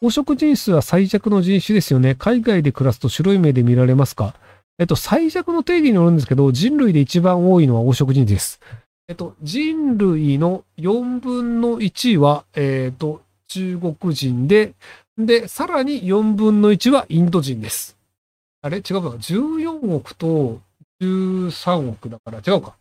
黄色人種は最弱の人種ですよね。海外で暮らすと白い目で見られますか？えっと、最弱の定義によるんですけど、人類で一番多いのは黄色人種です。えっと、人類の4分の1は、えっと、中国人で、で、さらに4分の1はインド人です。あれ？違うか ?14 億と13億だから違うか。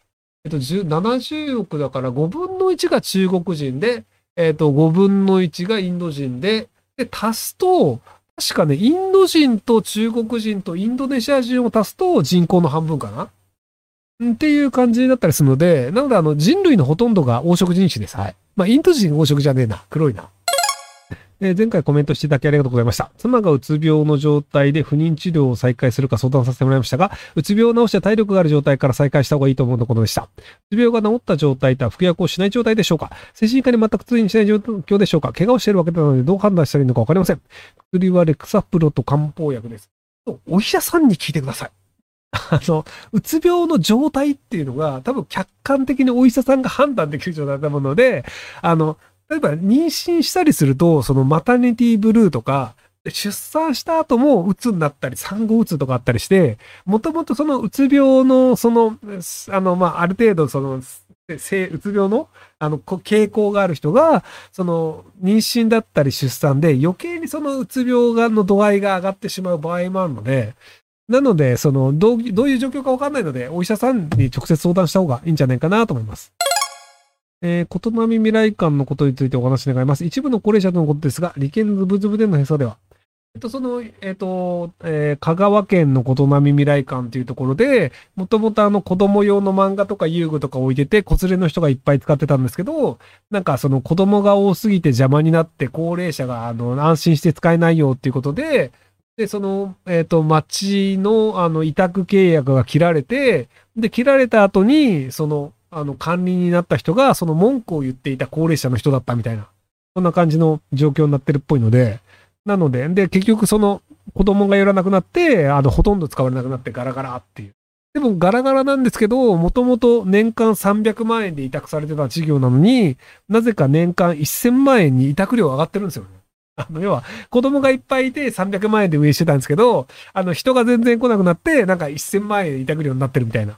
えっと、70億だから5分の1が中国人で、えっと、5分の1がインド人で、で、足すと、確かね、インド人と中国人とインドネシア人を足すと人口の半分かな？っていう感じだったりするので、なのであの人類のほとんどが黄色人種です。はい。まあ、インド人黄色じゃねえな。黒いな。えー、前回コメントしていただきありがとうございました。妻がうつ病の状態で不妊治療を再開するか相談させてもらいましたが、うつ病を治して体力がある状態から再開した方がいいと思うのことでした。うつ病が治った状態とは服薬をしない状態でしょうか？精神科に全く通院しない状況でしょうか？怪我をしているわけなのでどう判断したらいいのかわかりません。薬はレクサプロと漢方薬です。お医者さんに聞いてください。あの、うつ病の状態っていうのが多分客観的にお医者さんが判断できる状態なもので、あの、例えば妊娠したりすると、そのマタニティブルーとか、出産した後もうつになったり、産後うつとかあったりして、もともとそのうつ病の、その、あの、まあ、ある程度その、性うつ病の、あの、傾向がある人が、その、妊娠だったり出産で余計にそのうつ病がの度合いが上がってしまう場合もあるので、なので、その、どう、どういう状況かわかんないので、お医者さんに直接相談した方がいいんじゃないかなと思います。えー、ことなみ未来館のことについてお話願います。一部の高齢者とのことですが、利権ズブズブでのへそでは、えっと、その、えっと、えー、香川県のことなみ未来館っていうところで、もともとあの子供用の漫画とか遊具とか置いてて、子連れの人がいっぱい使ってたんですけど、なんかその子供が多すぎて邪魔になって高齢者があの安心して使えないよっていうことで、で、その、えっ、ー、と、町のあの委託契約が切られて、で、切られた後に、その、あの、管理になった人が、その文句を言っていた高齢者の人だったみたいな、そんな感じの状況になってるっぽいので、なので、で、結局その子供が寄らなくなって、あの、ほとんど使われなくなってガラガラっていう。でもガラガラなんですけど、もともと年間300万円で委託されてた事業なのに、なぜか年間1000万円に委託料上がってるんですよね。あの、要は、子供がいっぱいいて300万円で運営してたんですけど、あの、人が全然来なくなって、なんか1000万円委託料になってるみたいな。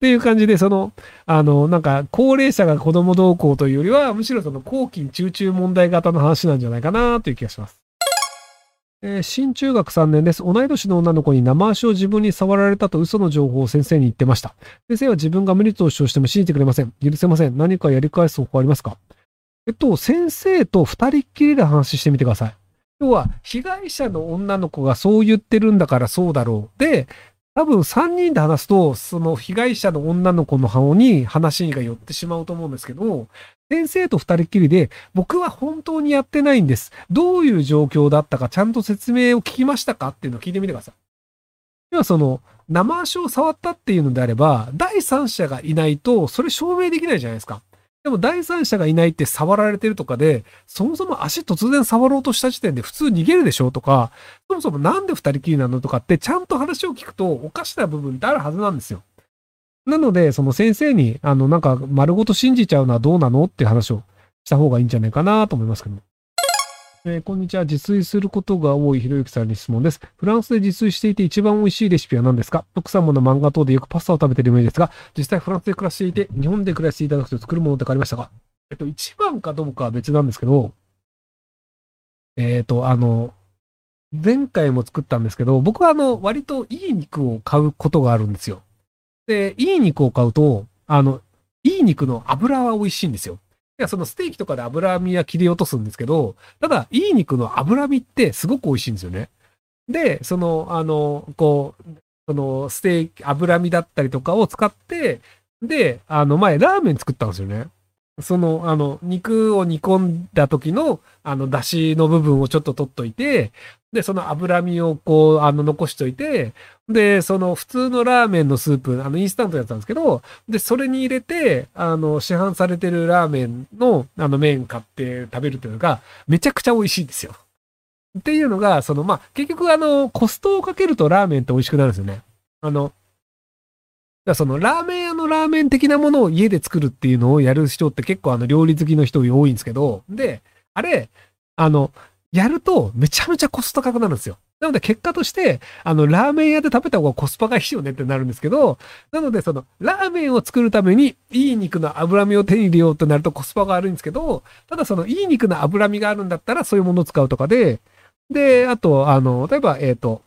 っていう感じで、その、あの、なんか、高齢者が子供同行というよりは、むしろその、後期中中問題型の話なんじゃないかなという気がします。えー、新中学3年です。同い年の女の子に生足を自分に触られたと嘘の情報を先生に言ってました。先生は自分が無理と主張しても信じてくれません。許せません。何かやり返す方法ありますか？えっと、先生と二人っきりで話してみてください。要は、被害者の女の子がそう言ってるんだからそうだろう。で、多分3人で話すと、その被害者の女の子の方に話が寄ってしまうと思うんですけど、先生と二人きりで、僕は本当にやってないんです。どういう状況だったかちゃんと説明を聞きましたかっていうのを聞いてみてください。要はその、生足を触ったっていうのであれば、第三者がいないと、それ証明できないじゃないですか。でも第三者がいないって触られてるとかで、そもそも足突然触ろうとした時点で普通逃げるでしょとか、そもそもなんで二人きりなのとかって、ちゃんと話を聞くとおかしな部分ってあるはずなんですよ。なので、その先生に、あの、なんか丸ごと信じちゃうのはどうなのって話をした方がいいんじゃないかなと思いますけど。えー、こんにちは。自炊することが多いひろゆきさんに質問です。フランスで自炊していて一番美味しいレシピは何ですか？奥様の漫画等でよくパスタを食べてるイメージですが、実際フランスで暮らしていて、日本で暮らしていただくと作るものって変わりましたか？えっと、一番かどうかは別なんですけど、えっ、ー、と、あの、前回も作ったんですけど、僕はあの、割といい肉を買うことがあるんですよ。で、いい肉を買うと、あの、いい肉の油は美味しいんですよ。いや、そのステーキとかで脂身は切り落とすんですけど、ただ、いい肉の脂身ってすごく美味しいんですよね。で、その、あの、こう、その、ステーキ、脂身だったりとかを使って、で、あの、前、ラーメン作ったんですよね。その、あの、肉を煮込んだ時の、あの、出汁の部分をちょっと取っといて、で、その脂身をこう、あの、残しといて、で、その普通のラーメンのスープ、あの、インスタントやったんですけど、で、それに入れて、あの、市販されてるラーメンの、あの、麺買って食べるっていうのが、めちゃくちゃ美味しいんですよ。っていうのが、その、まあ、結局、あの、コストをかけるとラーメンって美味しくなるんですよね。あの、だそのラーメン屋のラーメン的なものを家で作るっていうのをやる人って結構あの料理好きの人多いんですけど、で、あれ、あの、やるとめちゃめちゃコスト高くなるんですよ。なので結果として、あの、ラーメン屋で食べた方がコスパがいいよねってなるんですけど、なのでその、ラーメンを作るためにいい肉の脂身を手に入れようとなるとコスパが悪いんですけど、ただその、いい肉の脂身があるんだったらそういうものを使うとかで、で、あと、あの、例えば、えっ、ー、と、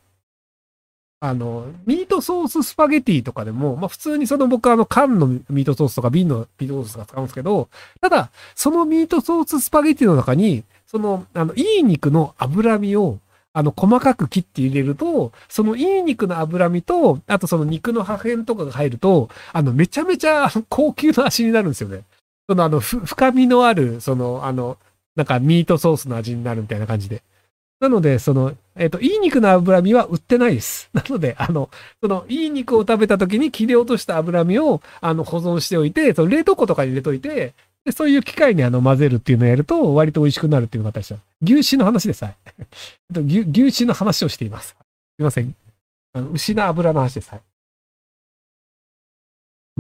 あの、ミートソーススパゲティとかでも、まあ普通にその僕あの缶のミートソースとか瓶のミートソースとか使うんですけど、ただ、そのミートソーススパゲティの中に、その、あの、いい肉の脂身を、あの、細かく切って入れると、そのいい肉の脂身と、あとその肉の破片とかが入ると、あの、めちゃめちゃ高級な味になるんですよね。そのあの、深みのある、その、あの、なんかミートソースの味になるみたいな感じで。なので、その、えっ、ー、と、いい肉の脂身は売ってないです。なので、あの、その、いい肉を食べた時に切り落とした脂身を、あの、保存しておいて、その冷凍庫とかに入れといて、で、そういう機械にあの、混ぜるっていうのをやると、割と美味しくなるっていうのが私は。牛脂の話です。はい。牛牛脂の話をしています。すいません。あの牛の油の話です。はい。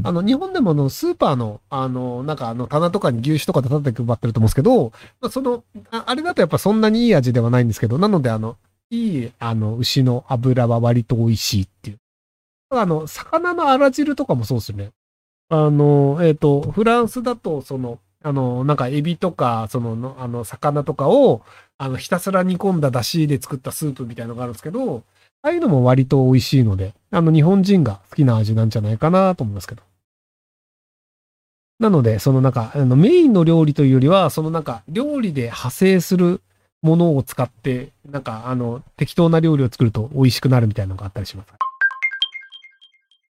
あの、日本でもあの、スーパーの、あの、なんかあの、棚とかに牛脂とかで立てて配ってると思うんですけど、まあ、そのあ、あれだとやっぱそんなにいい味ではないんですけど、なのであの、いい、あの、牛の油は割と美味しいっていう。あの、魚のあら汁とかもそうですね。あの、えっ、ー、と、フランスだと、その、あの、なんかエビとか、その、あの、魚とかを、あの、ひたすら煮込んだ出汁で作ったスープみたいのがあるんですけど、ああいうのも割と美味しいので、あの、日本人が好きな味なんじゃないかなと思いますけど。なので、そのなんか、あのメインの料理というよりは、そのなんか、料理で派生するものを使って、なんか、あの、適当な料理を作ると美味しくなるみたいなのがあったりします。